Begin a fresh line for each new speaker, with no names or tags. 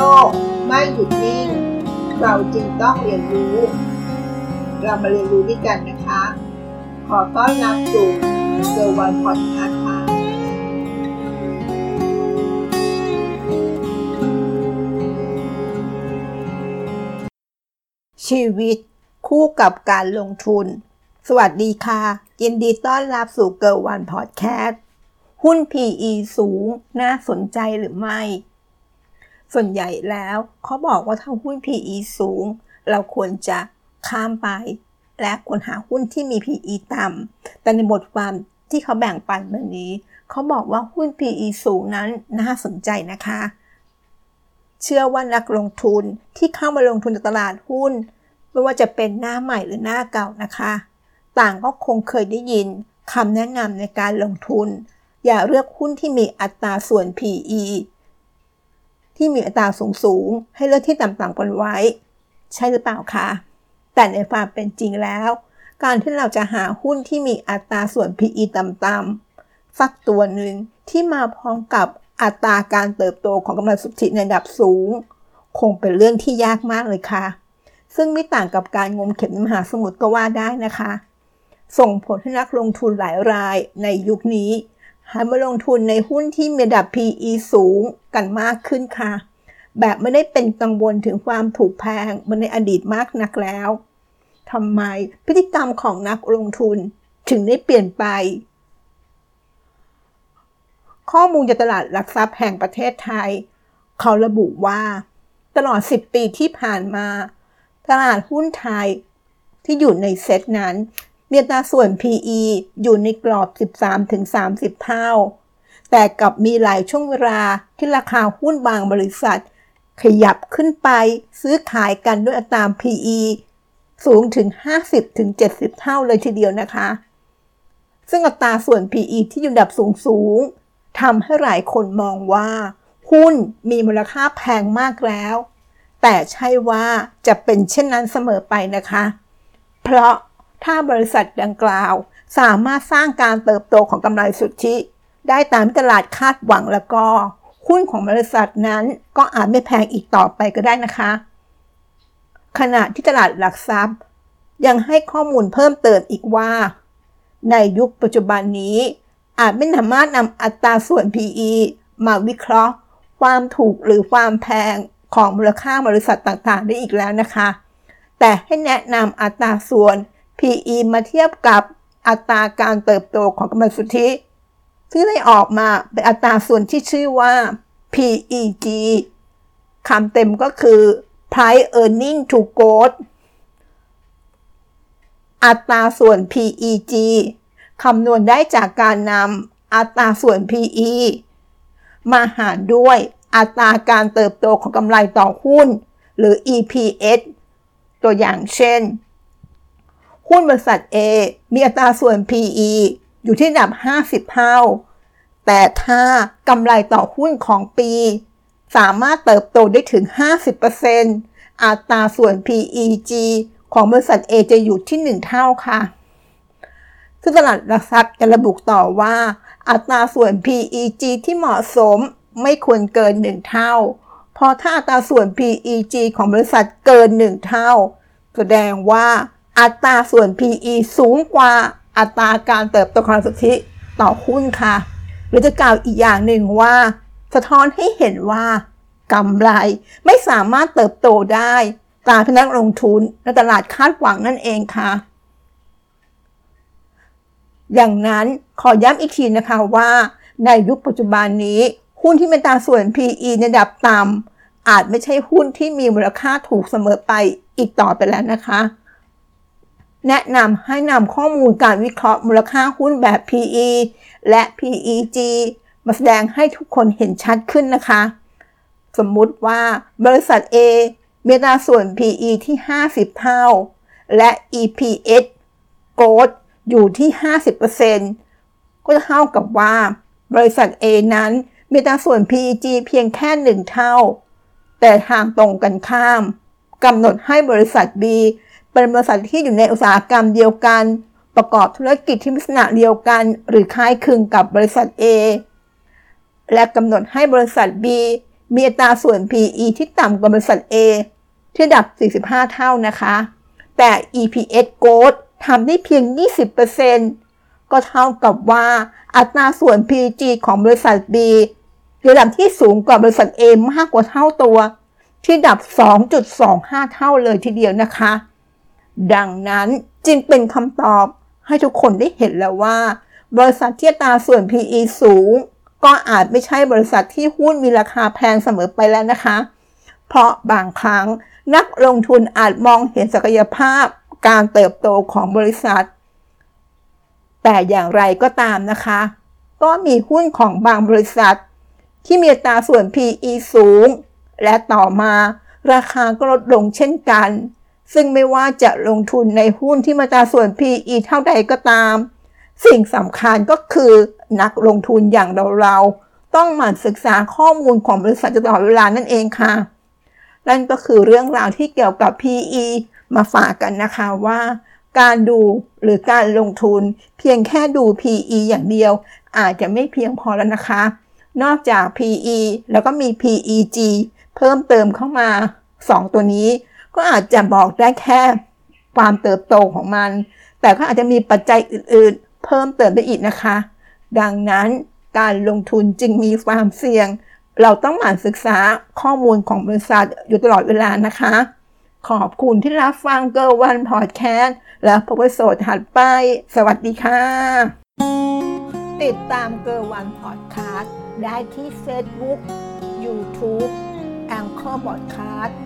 โลกไม่หยุดนิ่ง เราจึงต้องเรียนรู้ เรามาเรียนรู้ด้วยกันนะคะ ขอต้อนรับสู่เซอร์วันพอดแคสต์ค่ะชีวิตคู่กับการลงทุน สวัสดีค่ะ ยินดีต้อนรับสู่เกิร์ลวันพอดแคสต์หุ้น PE สูงน่าสนใจหรือไม่ ส่วนใหญ่แล้วเขาบอกว่าถ้าหุ้น PE สูง เราควรจะข้ามไป และควรหาหุ้นที่มี PE ต่ำแต่ในบทความที่เขาแบ่งปันแบบนี้เขาบอกว่าหุ้น PE สูงนั้นน่าสนใจนะคะ เชื่อว่านักลงทุนที่เข้ามาลงทุนในตลาดหุ้น ไม่ว่าจะเป็นหน้าใหม่หรือหน้าเก่านะคะ ต่างก็คงเคยได้ยินคำแนะนำในการลงทุน อย่าเลือกหุ้นที่มีอัตราส่วน PE ที่มีอัตราสูงสูง ให้เลือกที่ต่ำๆกันไว้ ใช่หรือเปล่าคะ แต่ในความเป็นจริงแล้ว การที่เราจะหาหุ้นที่มีอัตราส่วน PE ต่ำๆสักตัวหนึ่งที่มาพร้อมกับอัตราการเติบโตของกำไรสุทธิในระดับสูง คงเป็นเรื่องที่ยากมากเลยค่ะ ซึ่งไม่ต่างกับการงมเข็มในมหาสมุทรก็ว่าได้นะคะ ส่งผลให้นักลงทุนหลายรายในยุคนี้ หันมาลงทุนในหุ้นที่มีดับ PE สูงกันมากขึ้นค่ะ แบบไม่ได้เป็นกังวลถึงความถูกแพงเหมือนในอดีตมากนักแล้วทำไมพฤติกรรมของนักลงทุนถึงได้เปลี่ยนไป ข้อมูลจากตลาดหลักทรัพย์แห่งประเทศไทย เขาระบุว่า ตลอด 10 ปีที่ผ่านมา ตลาดหุ้นไทยที่อยู่ในเซตนั้น มีตาส่วน PE อยู่ในกรอบ 13-30 เท่า แต่กับมีหลายช่วงเวลาที่ราคาหุ้นบางบริษัท ขยับขึ้นไปซื้อขายกันด้วยอัตรา PE สูงถึง 50-70 เท่าเลยทีเดียวนะคะ ซึ่งอัตราส่วน PE ที่อยู่ดับสูงสูงทำให้หลายคนมองว่า หุ้นมีมูลค่าแพงมากแล้ว แต่ใช่ว่าจะเป็นเช่นนั้นเสมอไปนะคะ เพราะ ถ้าบริษัทดังกล่าว สามารถสร้างการเติบโตของกำไรสุทธิ ได้ตามตลาดคาดหวังแล้วก็หุ้นของบริษัทนั้นก็อาจไม่แพงอีกต่อไปก็ได้นะคะ ขณะที่ตลาดหลักทรัพย์ ยังให้ข้อมูลเพิ่มเติมอีกว่า ในยุคปัจจุบันนี้ อาจไม่สามารถนำอัตราส่วน PE มาวิเคราะห์ ความถูกหรือความแพงของมูลค่าบริษัทต่างๆ ได้อีกแล้วนะคะ แต่ให้แนะนำอัตราส่วน PE มาเทียบกับอัตราการเติบโตของกำไรสุทธิ ซึ่งได้ออกมาเป็นอัตราส่วนที่ชื่อว่า PEG คำเต็มก็คือ Price Earning to Growth อัตราส่วน PEG คำนวณได้จากการนำอัตราส่วน PE มาหารด้วยอัตราการเติบโตของกำไรต่อหุ้น หรือ EPS ตัวอย่างเช่น หุ้นบริษัท A มีอัตราส่วน PE อยู่ที่ระดับ 50 เท่า แต่ถ้ากำไรต่อหุ้นของปี สามารถเติบโตได้ถึง 50%อัตราส่วน PEG ของบริษัท A จะอยู่ที่ 1 เท่าค่ะ ซึ่งตลาดหลักทรัพย์จะระบุต่อว่า อัตราส่วน PEG ที่เหมาะสมไม่ควรเกิน 1 เท่า เพราะถ้าอัตราส่วน PEG ของบริษัทเกิน 1 เท่า แสดงว่า อัตราส่วน PE สูงกว่าอัตราการเติบโตของสุทธิต่อหุ้นค่ะ หรือจะกล่าวอีกอย่างหนึ่งว่า สะท้อนให้เห็นว่ากำไรไม่สามารถเติบโตได้ตามที่นักลงทุนในตลาดคาดหวังนั่นเองค่ะ อย่างนั้นขอย้ำอีกทีนะคะว่าในยุคปัจจุบันนี้หุ้นที่เป็นตาส่วน PE ในระดับต่ำอาจไม่ใช่หุ้นที่มีมูลค่าถูกเสมอไปอีกต่อไปแล้วนะคะ แนะนำให้นำข้อมูลการวิเคราะห์มูลค่าหุ้นแบบ PE และ PEG มาแสดงให้ทุกคนเห็นชัดขึ้นนะคะ สมมุติว่าบริษัท A มีตราส่วน PE ที่ 50 เท่า และ EPS growth อยู่ที่ 50%ก็จะเท่ากับว่า บริษัท A นั้นมีตราส่วน PEG เพียงแค่ 1 เท่า แต่ทางตรงกันข้ามกำหนดให้บริษัท B เป็นบริษัทที่อยู่ในอุตสาหกรรมเดียวกัน ประกอบธุรกิจที่ลักษณะเดียวกัน หรือคล้ายคลึงกับบริษัท A และกำหนดให้บริษัท B มีอัตราส่วน PE ที่ต่ำกว่าบริษัท A ที่ระดับ 45 เท่านะคะ แต่ EPS growth ทำได้เพียง 20%ก็เท่ากับว่าอัตราส่วน PG ของบริษัท B ระดับที่สูงกว่าบริษัท A มากกว่าเท่าตัว ที่ดับ 2.25 เท่าเลยทีเดียวนะคะ ดังนั้นจึงเป็นคำตอบให้ทุกคนได้เห็นแล้วว่า บริษัทที่ตาส่วน PE สูง ก็อาจไม่ใช่บริษัทที่หุ้นมีราคาแพงเสมอไปแล้วนะคะ เพราะบางครั้งนักลงทุนอาจมองเห็นศักยภาพการเติบโตของบริษัท แต่อย่างไรก็ตามนะคะ ก็มีหุ้นของบางบริษัท ที่มีตาส่วน PE สูง และต่อมาราคาก็ลดลงเช่นกัน ซึ่งไม่ว่าจะลงทุนในหุ้นที่มีอัตราส่วน PE เท่าใดก็ตาม สิ่งสำคัญก็คือนักลงทุนอย่างเราๆต้องหมั่นศึกษาข้อมูลของบริษัทตลอดเวลานั่นเองค่ะ นั่นก็คือเรื่องราวที่เกี่ยวกับ PE มาฝากกันนะคะว่า การดูหรือการลงทุนเพียงแค่ดู PE อย่างเดียว อาจจะไม่เพียงพอแล้วนะคะ นอกจาก PE แล้วก็มี PEG เพิ่มเติมเข้ามา 2 ตัวนี้ ก็อาจจะบอกได้แค่ความเติบโตของมัน แต่ก็อาจจะมีปัจจัยอื่นๆ เพิ่มเติมได้อีกนะคะ ดังนั้นการลงทุนจึงมีความเสี่ยง เราต้องหมั่นศึกษาข้อมูลของบริษัทอยู่ตลอดเวลานะคะ ขอบคุณที่รับฟังเกิร์วันพอดแคสต์และพบกันโสดถัดไป สวัสดีค่ะ ติดตามเกิร์วันพอดแคสต์ได้ที่ Facebook YouTube แองเกอร์บอดคาสต์